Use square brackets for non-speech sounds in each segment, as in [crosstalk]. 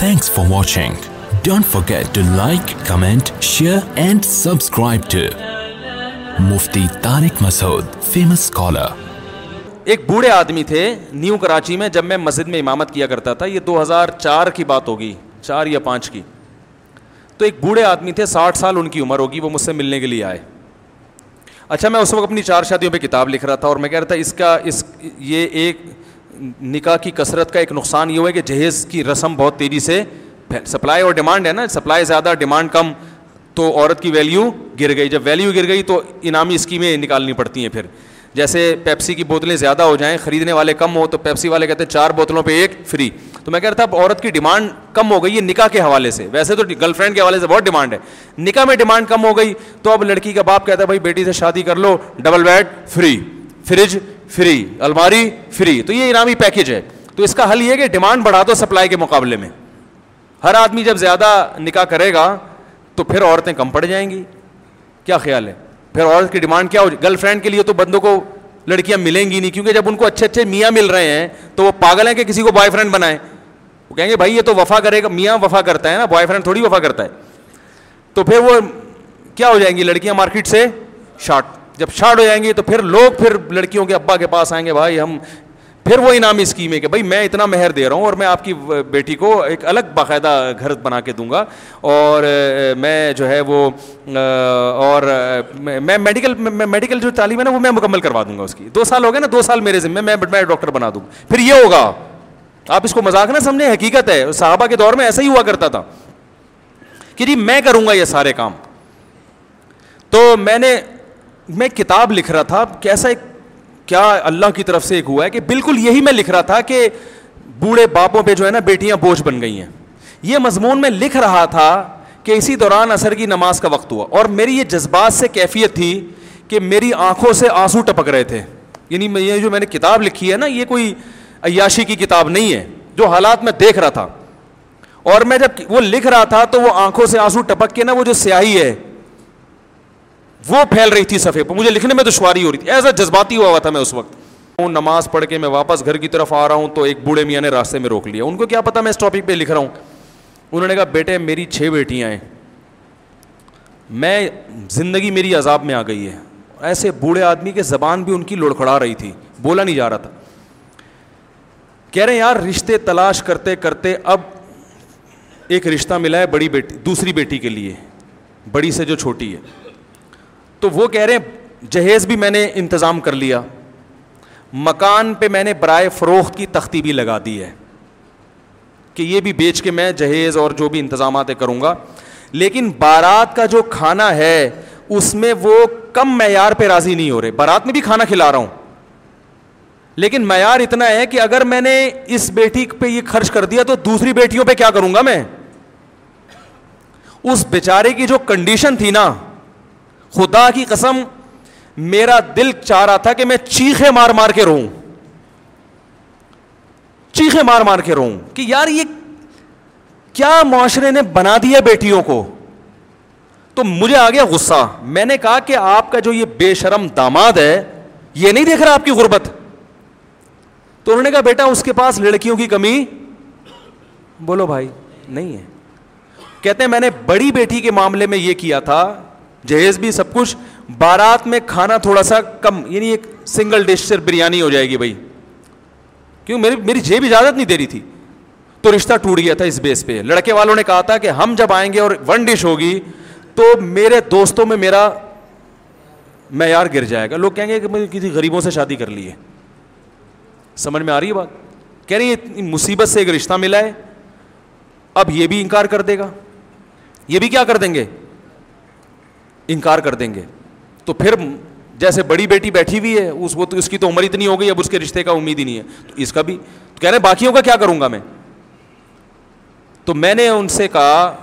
Thanks for watching. Don't forget to like, comment, share and subscribe to Mufti Tariq Masood, famous scholar. ایک بوڑھے آدمی تھے new Karachi میں جب میں مسجد میں امامت کیا کرتا تھا یہ دو ہزار چار کی بات ہوگی چار یا پانچ کی تو ایک بوڑھے آدمی تھے ساٹھ سال ان کی عمر ہوگی وہ مجھ سے ملنے کے لیے آئے اچھا میں اس وقت اپنی چار شادیوں پہ کتاب لکھ رہا تھا اور میں کہہ رہا تھا اس کا اس یہ ایک نکاح کی کثرت کا ایک نقصان یہ ہوا ہے کہ جہیز کی رسم بہت تیزی سے سپلائی اور ڈیمانڈ ہے نا سپلائی زیادہ ڈیمانڈ کم، تو عورت کی ویلیو گر گئی۔ جب ویلیو گر گئی تو انعامی اسکیمیں نکالنی پڑتی ہیں پھر۔ جیسے پیپسی کی بوتلیں زیادہ ہو جائیں، خریدنے والے کم ہو تو پیپسی والے کہتے ہیں چار بوتلوں پہ ایک فری تو میں کہہ رہا تھا عورت کی ڈیمانڈ کم ہو گئی ہے نکاح کے حوالے سے۔ ویسے تو گرل فرینڈ کے حوالے سے بہت ڈیمانڈ ہے۔ نکاح میں ڈیمانڈ کم ہو گئی تو اب لڑکی کا باپ کہتا ہے، بھائی بیٹی سے شادی کر لو double bed free fridge free الماری فری تو یہ انعامی پیکج ہے. تو اس کا حل یہ کہ ڈیمانڈ بڑھا دو سپلائی کے مقابلے میں. ہر آدمی جب زیادہ نکاح کرے گا تو پھر عورتیں کم پڑ جائیں گی. کیا خیال ہے؟ پھر عورت کی ڈیمانڈ کیا ہو گرل فرینڈ کے لیے تو بندوں کو لڑکیاں ملیں گی نہیں. کیونکہ جب ان کو اچھے اچھے میاں مل رہے ہیں تو وہ پاگل ہیں کہ کسی کو بوائے فرینڈ بنائیں. وہ کہیں گے بھائی یہ تو وفا کرے گا. میاں وفا کرتا ہے نا بوائے فرینڈ تھوڑی وفا کرتا ہے. تو پھر وہ کیا ہو جائیں گی؟ لڑکیاں مارکیٹ سے شارٹ جب شارٹ ہو جائیں گی تو پھر لوگ پھر لڑکیوں کے ابا کے پاس آئیں گے، بھائی ہم پھر وہ انعامی اسکیم ہے کہ بھائی میں اتنا مہر دے رہا ہوں اور میں آپ کی بیٹی کو ایک الگ باقاعدہ گھر بنا کے دوں گا اور میں جو ہے وہ اور میں میڈیکل میڈیکل جو تعلیم ہے نا وہ میں مکمل کروا دوں گا اس کی۔ دو سال ہو گئے نا، دو سال میرے ذمے، میں میں ڈاکٹر بنا دوں۔ پھر یہ ہوگا۔ آپ اس کو مذاق نہ سمجھیں، حقیقت ہے۔ صحابہ کے دور میں ایسا ہی ہوا کرتا تھا کہ جی میں کروں گا یہ سارے کام۔ تو میں نے میں کتاب لکھ رہا تھا، کیسا ایک، کیا اللہ کی طرف سے ایک ہوا ہے کہ بالکل یہی میں لکھ رہا تھا کہ بوڑھے باپوں پہ جو ہے نا بیٹیاں بوجھ بن گئی ہیں۔ یہ مضمون میں لکھ رہا تھا کہ اسی دوران اثر کی نماز کا وقت ہوا اور میری یہ جذبات سے کیفیت تھی کہ میری آنکھوں سے آنسو ٹپک رہے تھے۔ یعنی یہ جو میں نے کتاب لکھی ہے نا، یہ کوئی عیاشی کی کتاب نہیں ہے، جو حالات میں دیکھ رہا تھا۔ اور میں جب وہ لکھ رہا تھا تو وہ آنکھوں سے آنسو ٹپک کے نا وہ جو سیاہی ہے وہ پھیل رہی تھی صفحے پہ مجھے لکھنے میں دشواری ہو رہی تھی۔ ایسا جذباتی ہوا ہوا تھا میں اس وقت۔ نماز پڑھ کے میں واپس گھر کی طرف آ رہا ہوں تو ایک بوڑھے میاں نے راستے میں روک لیا۔ ان کو کیا پتا میں اس ٹاپک پہ لکھ رہا ہوں۔ انہوں نے کہا، بیٹے، میری چھ بیٹیاں ہیں۔ میں، زندگی میری عذاب میں آ گئی ہے۔ ایسے بوڑھے آدمی کے زبان بھی ان کی لڑکھڑا رہی تھی۔ بولا نہیں جا رہا تھا۔ کہہ رہے ہیں، یار، رشتے تلاش کرتے کرتے اب ایک رشتہ ملا ہے بڑی بیٹی، دوسری بیٹی کے لیے۔ بڑی سے جو چھوٹی ہے۔ تو وہ کہہ رہے ہیں، جہیز بھی میں نے انتظام کر لیا۔ مکان پہ میں نے برائے فروخت کی تختی بھی لگا دی ہے کہ یہ بھی بیچ کے میں جہیز اور جو بھی انتظامات کروں گا۔ لیکن بارات کا جو کھانا ہے، اس میں وہ کم معیار پہ راضی نہیں ہو رہے۔ بارات میں بھی کھانا کھلا رہا ہوں۔ لیکن معیار اتنا ہے کہ اگر میں نے اس بیٹی پہ یہ خرچ کر دیا تو دوسری بیٹیوں پہ کیا کروں گا میں؟ اس بیچارے کی جو کنڈیشن تھی نا خدا کی قسم، میرا دل چاہ رہا تھا کہ میں چیخے مار مار کے رہوں۔ چیخے مار مار کے رہوں کہ یار یہ کیا معاشرے نے بنا دیا بیٹیوں کو؟ تو مجھے آ گیا غصہ۔ میں نے کہا کہ آپ کا جو یہ بے شرم داماد ہے، یہ نہیں دیکھ رہا آپ کی غربت۔ تو انہوں نے کہا، بیٹا، اس کے پاس لڑکیوں کی کمی۔ بولو بھائی، نہیں ہے۔ کہتے ہیں، میں نے بڑی بیٹی کے معاملے میں یہ کیا تھا جہیز بھی سب کچھ، بارات میں کھانا تھوڑا سا کم یعنی ایک سنگل ڈش سے بریانی ہو جائے گی بھائی۔ کیوں؟ میری میری جیب اجازت نہیں دے رہی تھی۔ تو رشتہ ٹوٹ گیا تھا اس بیس پہ۔ لڑکے والوں نے کہا تھا کہ ہم جب آئیں گے اور ون ڈش ہوگی، تو میرے دوستوں میں میرا معیار گر جائے گا۔ لوگ کہیں گے کہ میں کسی غریبوں سے شادی کر لی ہے۔ سمجھ میں آ رہی ہے بات؟ کہہ رہی ہے مصیبت سے ایک رشتہ ملا ہے۔ اب یہ بھی انکار کر دے گا۔ یہ بھی کیا کر دیں گے؟ انکار کر دیں گے۔ تو پھر جیسے بڑی بیٹی بیٹھی ہوئی ہے، اس وہ تو اس کی تو عمر اتنی ہو گئی، اب اس کے رشتے کا امید ہی نہیں ہے۔ تو اس کا بھی کہہ رہے باقیوں کا کیا کروں گا میں؟ تو میں نے ان سے کہا،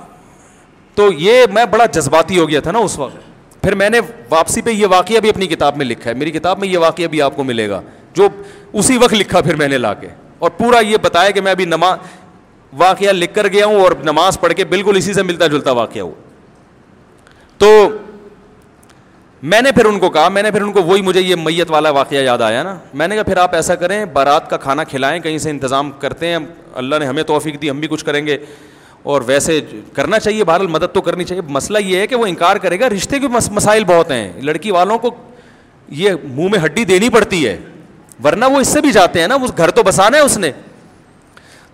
تو یہ میں بڑا جذباتی ہو گیا تھا نا اس وقت۔ پھر میں نے واپسی پہ یہ واقعہ بھی اپنی کتاب میں لکھا ہے۔ میری کتاب میں یہ واقعہ بھی آپ کو ملے گا، جو اسی وقت لکھا پھر میں نے لا کے۔ اور پورا یہ بتایا کہ میں ابھی نماز واقعہ لکھ کر گیا ہوں اور نماز پڑھ کے بالکل اسی سے ملتا جلتا واقعہ ہو تو میں نے پھر ان کو کہا، میں نے پھر ان کو وہی مجھے یہ میت والا واقعہ یاد آیا نا۔ میں نے کہا، پھر آپ ایسا کریں، بارات کا کھانا کھلائیں، کہیں سے انتظام کرتے ہیں۔ اللہ نے ہمیں توفیق دی، ہم بھی کچھ کریں گے۔ اور ویسے کرنا چاہیے، بہرحال مدد تو کرنی چاہیے۔ مسئلہ یہ ہے کہ وہ انکار کرے گا۔ رشتے کے مسائل بہت ہیں۔ لڑکی والوں کو یہ منہ میں ہڈی دینی پڑتی ہے۔ ورنہ وہ اس سے بھی جاتے ہیں نا۔ اس گھر تو بسانا ہے اس نے۔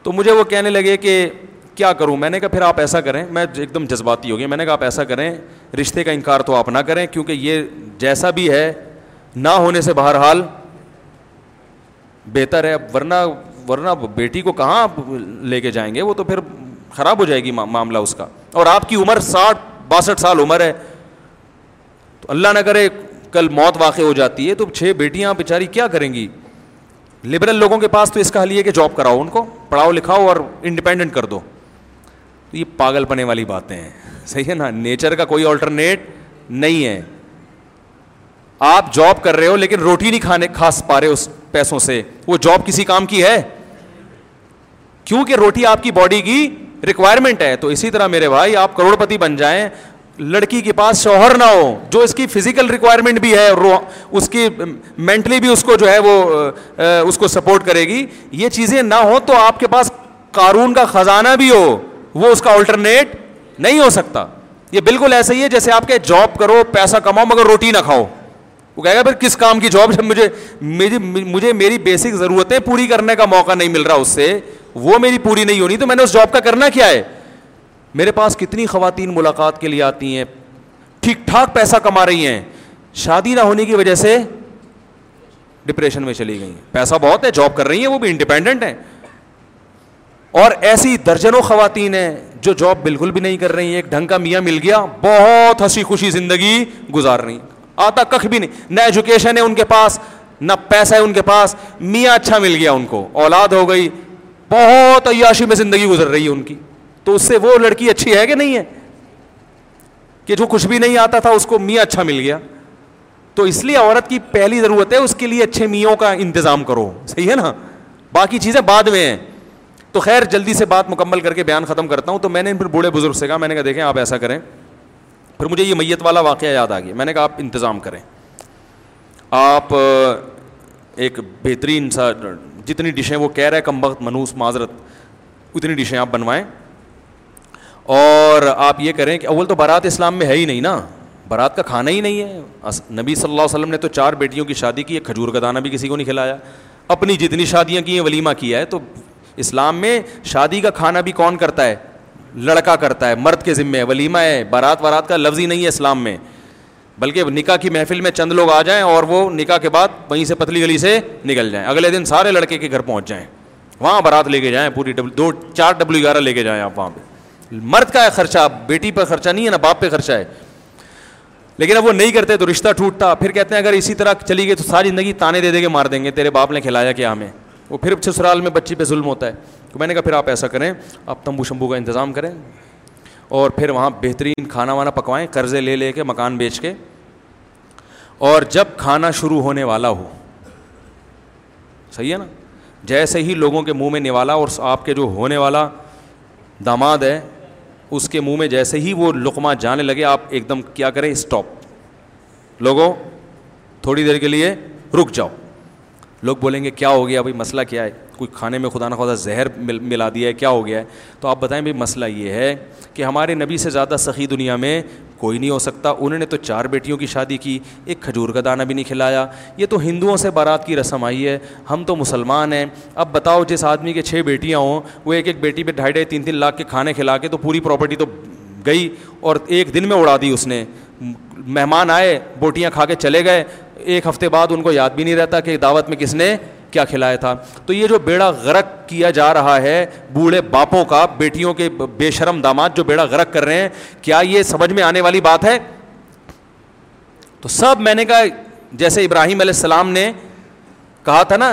تو مجھے وہ کہنے لگے کہ کیا کروں؟ میں نے کہا پھر آپ ایسا کریں، میں ایک دم جذباتی ہو گیا میں نے کہا آپ ایسا کریں، رشتے کا انکار تو آپ نہ کریں، کیونکہ یہ جیسا بھی ہے، نہ ہونے سے بہرحال بہتر ہے۔ ورنہ ورنہ بیٹی کو کہاں لے کے جائیں گے؟ وہ تو پھر خراب ہو جائے گی معاملہ اس کا۔ اور آپ کی عمر ساٹھ، باسٹھ سال عمر ہے۔ تو اللہ نہ کرے، کل موت واقع ہو جاتی ہے، تو چھ بیٹیاں بیچاری کیا کریں گی؟ لبرل لوگوں کے پاس تو اس کا حل یہ کہ جاب کراؤ ان کو، پڑھاؤ لکھاؤ اور انڈیپینڈنٹ کر دو۔ تو یہ پاگل پنے والی باتیں ہیں۔ صحیح ہے نا؟ نیچر کا کوئی آلٹرنیٹ نہیں ہے۔ آپ جاب کر رہے ہو لیکن روٹی نہیں کھانے کھا پا رہے اس پیسوں سے۔ وہ جاب کسی کام کی ہے؟ کیونکہ روٹی آپ کی باڈی کی ریکوائرمنٹ ہے۔ تو اسی طرح میرے بھائی، آپ کروڑ پتی بن جائیں۔ لڑکی کے پاس شوہر نہ ہو، جو اس کی فزیکل ریکوائرمنٹ بھی ہے اس کی مینٹلی بھی اس کو جو ہے وہ اس کو سپورٹ کرے گی۔ یہ چیزیں نہ ہو تو آپ کے پاس قارون کا خزانہ بھی ہو۔ وہ اس کا آلٹرنیٹ نہیں ہو سکتا۔ یہ بالکل ایسا ہی ہے جیسے آپ کے جاب کرو، پیسہ کماؤ، مگر روٹی نہ کھاؤ۔ وہ کہے گا، پھر کس کام کی جاب جب مجھے، میری مجھے میری بیسک ضرورتیں پوری کرنے کا موقع نہیں مل رہا اس سے، وہ میری پوری نہیں ہونی، تو میں نے اس جاب کا کرنا کیا ہے؟ میرے پاس کتنی خواتین ملاقات کے لیے آتی ہیں، ٹھیک ٹھاک پیسہ کما رہی ہیں، شادی نہ ہونے کی وجہ سے ڈپریشن میں چلی گئی ہیں۔ پیسہ بہت ہے جاب کر رہی ہیں، وہ بھی انڈیپینڈنٹ ہیں۔ اور ایسی درجنوں خواتین ہیں جو جاب بالکل بھی نہیں کر رہی ہیں، ایک ڈھنگ کا میاں مل گیا، بہت ہنسی خوشی زندگی گزار رہی آتا کخ بھی نہیں، نہ ایجوکیشن ہے ان کے پاس، نہ پیسہ ہے ان کے پاس، میاں اچھا مل گیا ان کو، اولاد ہو گئی، بہت عیاشی میں زندگی گزر رہی ہے ان کی۔ تو اس سے وہ لڑکی اچھی ہے کہ نہیں ہے؟ کہ جو کچھ بھی نہیں آتا تھا، اس کو میاں اچھا مل گیا۔ تو اس لیے عورت کی پہلی ضرورت ہے، اس کے لیے اچھے میوں کا انتظام کرو۔ صحیح ہے نا؟ باقی چیزیں بعد میں ہیں۔ تو خیر، جلدی سے بات مکمل کر کے بیان ختم کرتا ہوں۔ تو میں نے پھر بوڑھے بزرگ سے کہا، میں نے کہا، دیکھیں آپ ایسا کریں۔ پھر مجھے یہ میت والا واقعہ یاد آ گیا۔ میں نے کہا، آپ انتظام کریں۔ آپ ایک بہترین سا، جتنی ڈشیں وہ کہہ رہے کم وقت منوس معذرت، اتنی ڈشیں آپ بنوائیں۔ اور آپ یہ کریں کہ اول تو بارات اسلام میں ہے ہی نہیں نا۔ بارات کا کھانا ہی نہیں ہے۔ نبی صلی اللہ علیہ وسلم نے تو چار بیٹیوں کی شادی کی ہے کھجور کا دانہ بھی کسی کو نہیں کھلایا۔ اپنی جتنی شادیاں کی ہیں، ولیمہ کیا ہے، تو اسلام میں شادی کا کھانا بھی کون کرتا ہے؟ لڑکا کرتا ہے، مرد کے ذمے ہے ولیمہ ہے، بارات وارات کا لفظ ہی نہیں ہے اسلام میں۔ بلکہ نکاح کی محفل میں چند لوگ آ جائیں اور وہ نکاح کے بعد وہیں سے پتلی گلی سے نکل جائیں۔ اگلے دن سارے لڑکے کے گھر پہنچ جائیں۔ وہاں بارات لے کے جائیں، پوری دو، چار ڈبلو گیارہ لے کے جائیں آپ وہاں پہ۔ مرد کا ہے خرچہ، بیٹی پہ خرچہ نہیں ہے نا باپ پہ خرچہ ہے۔ لیکن اب وہ نہیں کرتے تو رشتہ ٹوٹتا۔ پھر کہتے ہیں، اگر اسی طرح چلی گئی تو ساری زندگی تانے دے دے کے مار دیں گے، تیرے باپ نے کھلایا کیا ہمیں؟ وہ پھر سسرال میں بچی پہ ظلم ہوتا ہے۔ تو میں نے کہا پھر آپ ایسا کریں، آپ تمبو شمبو کا انتظام کریں اور پھر وہاں بہترین کھانا وانا پکوائیں، قرضے لے لے کے مکان بیچ کے۔ اور جب کھانا شروع ہونے والا ہو، صحیح ہے نا؟ جیسے ہی لوگوں کے منہ میں نوالا اور آپ کے جو ہونے والا داماد ہے، اس کے منہ میں جیسے ہی وہ لقمہ جانے لگے، آپ ایک دم کیا کریں اسٹاپ لوگوں، تھوڑی دیر کے لیے رک جاؤ۔ لوگ بولیں گے کیا ہو گیا بھائی، مسئلہ کیا ہے؟ کوئی کھانے میں خدا نہ خدا زہر ملا دیا ہے، کیا ہو گیا ہے؟ تو آپ بتائیں بھائی، مسئلہ یہ ہے کہ ہمارے نبی سے زیادہ سخی دنیا میں کوئی نہیں ہو سکتا۔ انہوں نے تو چار بیٹیوں کی شادی کی، ایک کھجور کا دانہ بھی نہیں کھلایا۔ یہ تو ہندوؤں سے بارات کی رسم آئی ہے۔ ہم تو مسلمان ہیں۔ اب بتاؤ، جس آدمی کے چھ بیٹیاں ہوں، وہ ایک ایک بیٹی پہ ڈھائی ڈھائی تین تین لاکھ کے کھانے کھلا کے تو پوری پراپرٹی تو گئی اور ایک دن میں اڑا دی اس نے۔ مہمان آئے، بوٹیاں کھا کے چلے گئے، ایک ہفتے بعد ان کو یاد بھی نہیں رہتا کہ دعوت میں کس نے کیا کھلایا تھا۔ تو یہ جو بیڑا غرق کیا جا رہا ہے، بوڑھے باپوں کا، بیٹیوں کے بے شرم داماد جو بیڑا غرق کر رہے ہیں، کیا یہ سمجھ میں آنے والی بات ہے؟ تو سب میں نے کہا، جیسے ابراہیم علیہ السلام نے کہا تھا نا،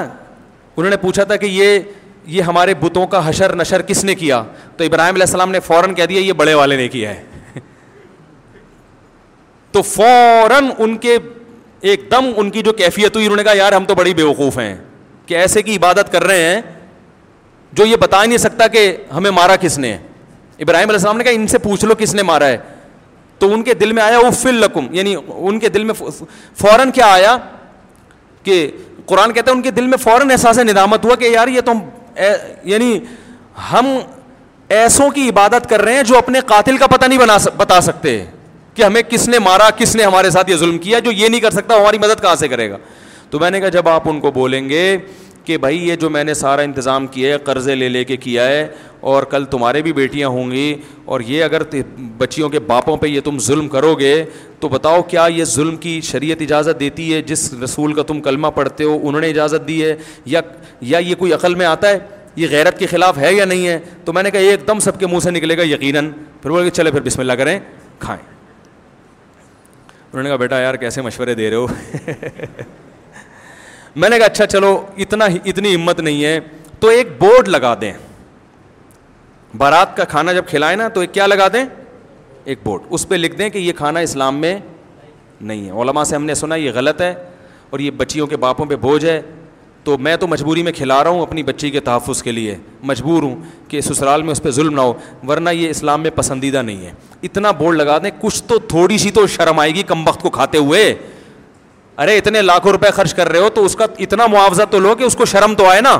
انہوں نے پوچھا تھا کہ یہ یہ ہمارے بتوں کا حشر نشر کس نے کیا؟ تو ابراہیم علیہ السلام نے فوراً کہہ دیا، یہ بڑے والے نے کیا ہے۔ تو فوراً ان کے ایک دم ان کی جو کیفیت ہوئی، انہوں نے کہا، یار، ہم تو بڑی بیوقوف ہیں کہ ایسے کی عبادت کر رہے ہیں جو یہ بتا نہیں سکتا کہ ہمیں مارا کس نے۔ ابراہیم علیہ السلام نے کہا، ان سے پوچھ لو کس نے مارا ہے۔ تو ان کے دل میں آیا وہ فل لکم. یعنی ان کے دل میں فوراً کیا آیا کہ قرآن کہتا ہے، ان کے دل میں فوراً احساس ندامت ہوا کہ یار، یہ تو یعنی ہم ایسوں کی عبادت کر رہے ہیں جو اپنے قاتل کا پتہ نہیں بنا بتا سکتے۔ کہ ہمیں کس نے مارا، کس نے ہمارے ساتھ یہ ظلم کیا، جو یہ نہیں کر سکتا ہماری مدد کہاں سے کرے گا؟ تو میں نے کہا، جب آپ ان کو بولیں گے کہ بھائی، یہ جو میں نے سارا انتظام کیا ہے قرضے لے لے کے کیا ہے، اور کل تمہارے بھی بیٹیاں ہوں گی، اور یہ اگر بچیوں کے باپوں پہ یہ تم ظلم کرو گے، تو بتاؤ کیا یہ ظلم کی شریعت اجازت دیتی ہے؟ جس رسول کا تم کلمہ پڑھتے ہو، انہوں نے اجازت دی ہے، یا یا یہ کوئی عقل میں آتا ہے؟ یہ غیرت کے خلاف ہے یا نہیں ہے؟ تو میں نے کہا ایک دم سب کے منہ سے نکلے گا، یقیناً۔ پھر بولے چلے پھر بسم اللہ کریں، کھائیں۔ انہوں نے کہا، بیٹا یار کیسے مشورے دے رہے ہو? [laughs] میں نے کہا اچھا چلو، اتنا اتنی ہمت نہیں ہے، تو ایک بورڈ لگا دیں۔ بارات کا کھانا جب کھلائے نا، تو ایک کیا لگا دیں؟ ایک بورڈ۔ اس پہ لکھ دیں کہ یہ کھانا اسلام میں نہیں ہے۔ علماء سے ہم نے سنا، یہ غلط ہے اور یہ بچیوں کے باپوں پہ بوجھ ہے۔ تو میں تو مجبوری میں کھلا رہا ہوں اپنی بچی کے تحفظ کے لیے۔ مجبور ہوں کہ سسرال میں اس پہ ظلم نہ ہو، ورنہ یہ اسلام میں پسندیدہ نہیں ہے۔ اتنا بورڈ لگا دیں، کچھ تو تھوڑی سی تو شرم آئے گی کم وقت کو کھاتے ہوئے۔ ارے، اتنے لاکھوں روپے خرچ کر رہے ہو تو اس کا اتنا معاوضہ تو لو کہ اس کو شرم تو آئے نا۔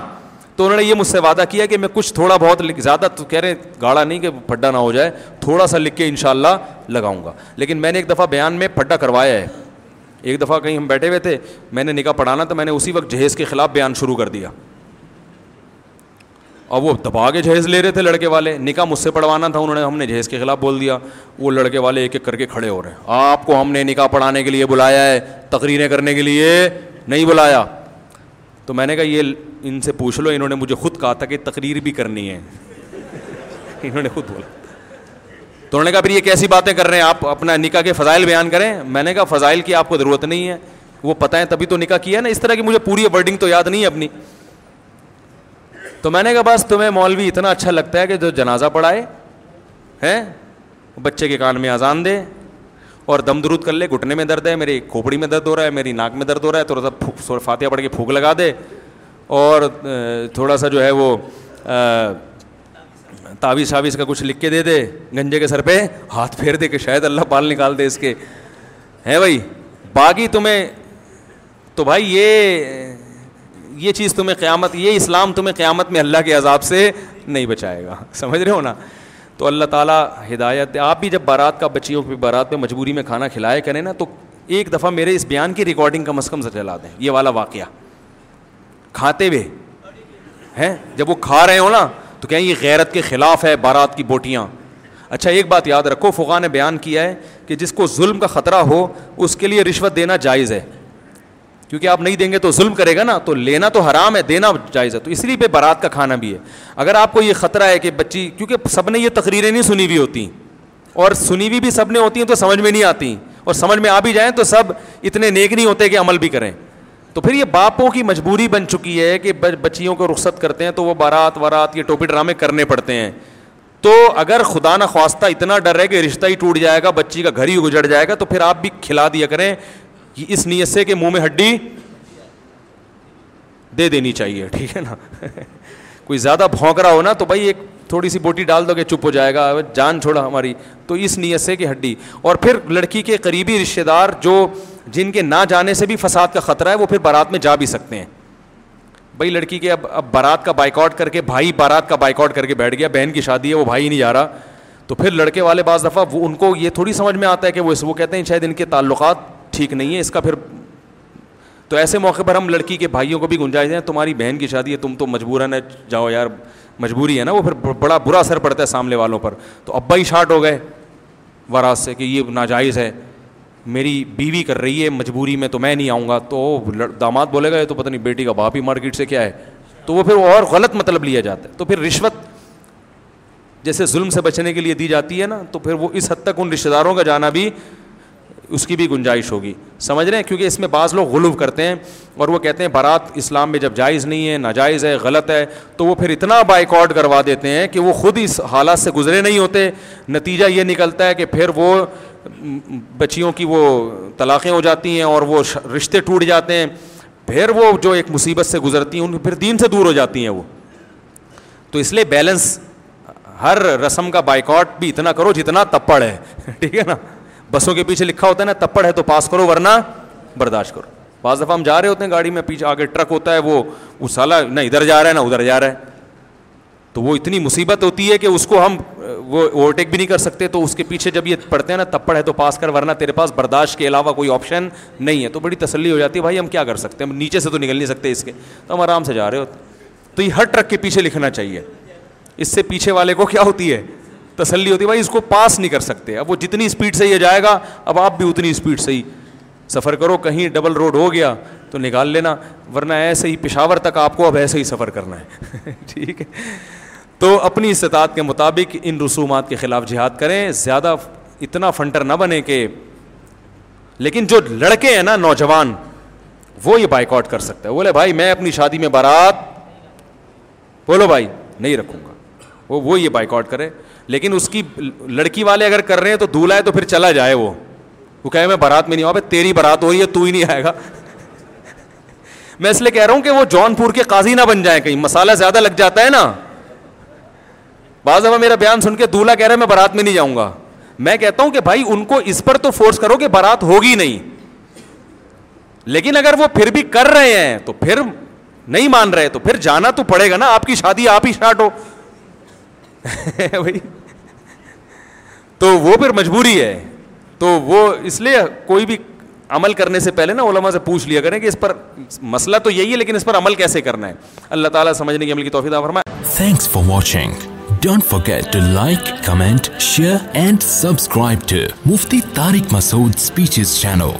تو انہوں نے یہ مجھ سے وعدہ کیا کہ میں کچھ تھوڑا بہت زیادہ تو کہہ رہے گاڑا نہیں کہ پھڈا نہ ہو جائے، تھوڑا سا لکھ کے ان شاء اللہ لگاؤں گا۔ لیکن میں نے ایک دفعہ بیان میں پھڈا کروایا ہے۔ ایک دفعہ کہیں ہم بیٹھے ہوئے تھے، میں نے نکاح پڑھانا تو میں نے اسی وقت جہیز کے خلاف بیان شروع کر دیا۔ اور وہ دبا کے جہیز لے رہے تھے لڑکے والے، نکاح مجھ سے پڑھوانا تھا، انہوں نے، ہم نے جہیز کے خلاف بول دیا۔ وہ لڑکے والے ایک ایک کر کے کھڑے ہو رہے ہیں۔ آپ کو ہم نے نکاح پڑھانے کے لیے بلایا ہے، تقریریں کرنے کے لیے نہیں بلایا۔ تو میں نے کہا، یہ ان سے پوچھ لو، انہوں نے مجھے خود کہا تھا کہ تقریر بھی کرنی ہے۔ انہوں نے خود بولا۔ تو انہوں نے کہا پھر یہ کیسی باتیں کر رہے ہیں؟ آپ اپنا نکاح کے فضائل بیان کریں۔ میں نے کہا فضائل کی آپ کو ضرورت نہیں ہے۔ وہ پتہ ہے تبھی تو نکاح کیا نا۔ اس طرح کی مجھے پوری ورڈنگ تو یاد نہیں ہے اپنی۔ تو میں نے کہا بس تمہیں مولوی اتنا اچھا لگتا ہے کہ جو جنازہ پڑھائے، ہیں؟ بچے کے کان میں اذان دے اور دم درود کر لے۔ گھٹنے میں درد ہے میری کھوپڑی میں درد ہو رہا ہے، میری ناک میں درد ہو رہا ہے، تھوڑا سا فاتحہ پڑھ کے پھونک لگا دے اور تھوڑا سا جو ہے وہ تعویذ شاویز کا کچھ لکھ کے دے دے، گنجے کے سر پہ ہاتھ پھیر دے کہ شاید اللہ پال نکال دے اس کے۔ ہیں بھائی باقی تمہیں، تو بھائی یہ یہ چیز تمہیں قیامت، یہ اسلام تمہیں قیامت میں اللہ کے عذاب سے نہیں بچائے گا۔ [laughs] سمجھ رہے ہو نا؟ تو اللہ تعالیٰ ہدایت، آپ بھی جب بارات کا، بچیوں کی بارات میں مجبوری میں کھانا کھلائے کریں نا، تو ایک دفعہ میرے اس بیان کی ریکارڈنگ کم از کم سے چلا دیں۔ یہ والا واقعہ۔ کھاتے ہوئے، ہیں؟ جب وہ کھا رہے ہو نا تو کہیں یہ غیرت کے خلاف ہے بارات کی بوٹیاں۔ اچھا ایک بات یاد رکھو فقا نے بیان کیا ہے کہ جس کو ظلم کا خطرہ ہو، اس کے لیے رشوت دینا جائز ہے۔ کیونکہ آپ نہیں دیں گے تو ظلم کرے گا نا، تو لینا تو حرام ہے، دینا جائز ہے۔ تو اس لیے پہ بارات کا کھانا بھی ہے۔ اگر آپ کو یہ خطرہ ہے کہ بچی، کیونکہ سب نے یہ تقریریں نہیں سنی ہوئی ہوتی اور سنی ہوئی بھی سب نے ہوتی ہیں تو سمجھ میں نہیں آتی اور سمجھ میں آ بھی جائیں تو سب اتنے نیک نہیں ہوتے کہ عمل بھی کریں۔ تو پھر یہ باپوں کی مجبوری بن چکی ہے کہ بچیوں کو رخصت کرتے ہیں تو وہ بارات وارات یہ ٹوپی ڈرامے کرنے پڑتے ہیں۔ تو اگر خدا نہ خواستہ اتنا ڈر ہے کہ رشتہ ہی ٹوٹ جائے گا، بچی کا گھر ہی گجڑ جائے گا، تو پھر آپ بھی کھلا دیا کریں۔ اس نیت سے کہ منہ میں ہڈی دے دینی چاہیے، ٹھیک ہے نا؟ [laughs] کوئی زیادہ بھونک رہا ہو نا تو بھائی ایک تھوڑی سی بوٹی ڈال دو گے چپ ہو جائے گا، جان چھوڑا ہماری۔ تو اس نیت سے کہ ہڈی۔ اور پھر لڑکی کے قریبی رشتے دار جو جن کے نہ جانے سے بھی فساد کا خطرہ ہے، وہ پھر بارات میں جا بھی سکتے ہیں۔ بھائی، لڑکی کے اب اب بارات کا بائک آؤٹ کر کے، بھائی بارات کا بائک آؤٹ کر کے بیٹھ گیا، بہن کی شادی ہے، وہ بھائی نہیں جا رہا۔ تو پھر لڑکے والے بعض دفعہ وہ، ان کو یہ تھوڑی سمجھ میں آتا ہے کہ وہ اس، وہ کہتے ہیں شاید ان کے تعلقات ٹھیک نہیں ہے اس کا پھر تو ایسے موقع پر ہم لڑکی کے بھائیوں کو بھی گنجائش دیں، تمہاری بہن کی شادی ہے، تم تو مجبوراً جاؤ یار، مجبوری ہے نا، وہ پھر بڑا برا اثر پڑتا ہے سامنے والوں پر۔ تو ابا ہی شارٹ ہو گئے وراث سے کہ یہ ناجائز ہے۔ میری بیوی کر رہی ہے، مجبوری میں تو میں نہیں آؤں گا۔ تو داماد بولے گا تو پتہ نہیں بیٹی کا باپ ہی مارکیٹ سے کیا ہے؟ تو وہ پھر اور غلط مطلب لیا جاتا ہے۔ تو پھر رشوت جیسے ظلم سے بچنے کے لیے دی جاتی ہے نا، تو پھر وہ اس حد تک ان رشتے داروں کا جانا بھی اس کی بھی گنجائش ہوگی۔ سمجھ رہے ہیں؟ کیونکہ اس میں بعض لوگ غلو کرتے ہیں اور وہ کہتے ہیں، بارات اسلام میں جب جائز نہیں ہے، ناجائز ہے، غلط ہے، تو وہ پھر اتنا بائک آؤٹ کروا دیتے ہیں کہ وہ خود اس حالات سے گزرے نہیں ہوتے۔ نتیجہ یہ نکلتا ہے کہ پھر وہ بچیوں کی وہ طلاقیں ہو جاتی ہیں اور وہ رشتے ٹوٹ جاتے ہیں، پھر وہ جو ایک مصیبت سے گزرتی ہیں، ان پھر دین سے دور ہو جاتی ہیں وہ۔ تو اس لیے بیلنس ہر رسم کا بائک بھی اتنا کرو جتنا تپڑ ہے۔ [laughs] ٹھیک ہے نا؟ بسوں کے پیچھے لکھا ہوتا ہے نا، تپڑ ہے تو پاس کرو، ورنہ برداشت کرو۔ بعض دفعہ ہم جا رہے ہوتے ہیں گاڑی میں، پیچھے آگے ٹرک ہوتا ہے، وہ اس سالہ نہ ادھر جا رہا ہے، نہ ادھر جا رہا ہے۔ تو وہ اتنی مصیبت ہوتی ہے کہ اس کو ہم، وہ اوورٹیک بھی نہیں کر سکتے، تو اس کے پیچھے جب یہ پڑھتے ہیں نا تپڑ ہے تو پاس کر، ورنہ تیرے پاس برداشت کے علاوہ کوئی آپشن نہیں ہے۔ تو بڑی تسلی ہو جاتی ہے، بھائی ہم کیا کر سکتے ہیں؟ ہم نیچے سے تو نکل نہیں سکتے اس کے۔ تو ہم آرام سے جا رہے ہوتے تو یہ ہر ٹرک کے پیچھے لکھنا چاہیے۔ اس سے پیچھے والے کو کیا ہوتی ہے؟ تسلی ہوتی ہے۔ بھائی اس کو پاس نہیں کر سکتے۔ اب وہ جتنی اسپیڈ سے یہ جائے گا، اب آپ بھی اتنی اسپیڈ سے ہی سفر کرو۔ کہیں ڈبل روڈ ہو گیا تو نکال لینا، ورنہ ایسے ہی پشاور تک آپ کو اب ایسے ہی سفر کرنا ہے۔ [laughs] ٹھیک ہے؟ تو اپنی استطاعت کے مطابق ان رسومات کے خلاف جہاد کریں، زیادہ اتنا فنٹر نہ بنے کہ لیکن جو لڑکے ہیں نا نوجوان، وہ یہ بائک آؤٹ کر سکتے ہیں۔ بولے بھائی، میں اپنی شادی میں بارات بولو بھائی، نہیں رکھوں گا۔ وہ وہ یہ بائک آؤٹ کرے۔ لیکن اس کی لڑکی والے اگر کر رہے ہیں تو دولہا ہے تو پھر چلا جائے وہ۔ وہ کہے، میں بارات میں نہیں ہوں۔ تیری بارات ہو رہی ہے، تو ہی نہیں آئے گا۔ [laughs] میں اس لیے کہہ رہا ہوں کہ وہ جون پور کے قاضی نہ بن جائیں کہیں۔ مسالہ زیادہ لگ جاتا ہے نا۔ بعض دفعہ میرا بیان سن کے دولہا کہہ رہا ہے، میں بارات میں نہیں جاؤں گا۔ میں کہتا ہوں کہ بھائی، ان کو اس پر تو فورس کرو کہ بارات ہوگی نہیں۔ لیکن اگر وہ پھر بھی کر رہے ہیں، تو پھر نہیں مان رہے، تو پھر جانا تو پڑے گا نا۔ آپ کی شادی آپ ہی اسٹارٹ ہو۔ [laughs] بھائی تو وہ پھر مجبوری ہے۔ تو وہ اس لیے کوئی بھی عمل کرنے سے پہلے نا علماء سے پوچھ لیا کریں کہ اس پر مسئلہ تو یہی ہے، لیکن اس پر عمل کیسے کرنا ہے؟ اللہ تعالیٰ سمجھنے کی عمل کی توفیق فرمائے۔ Thanks for watching don't forget to like comment share and subscribe to Mufti Tariq Masood speeches channel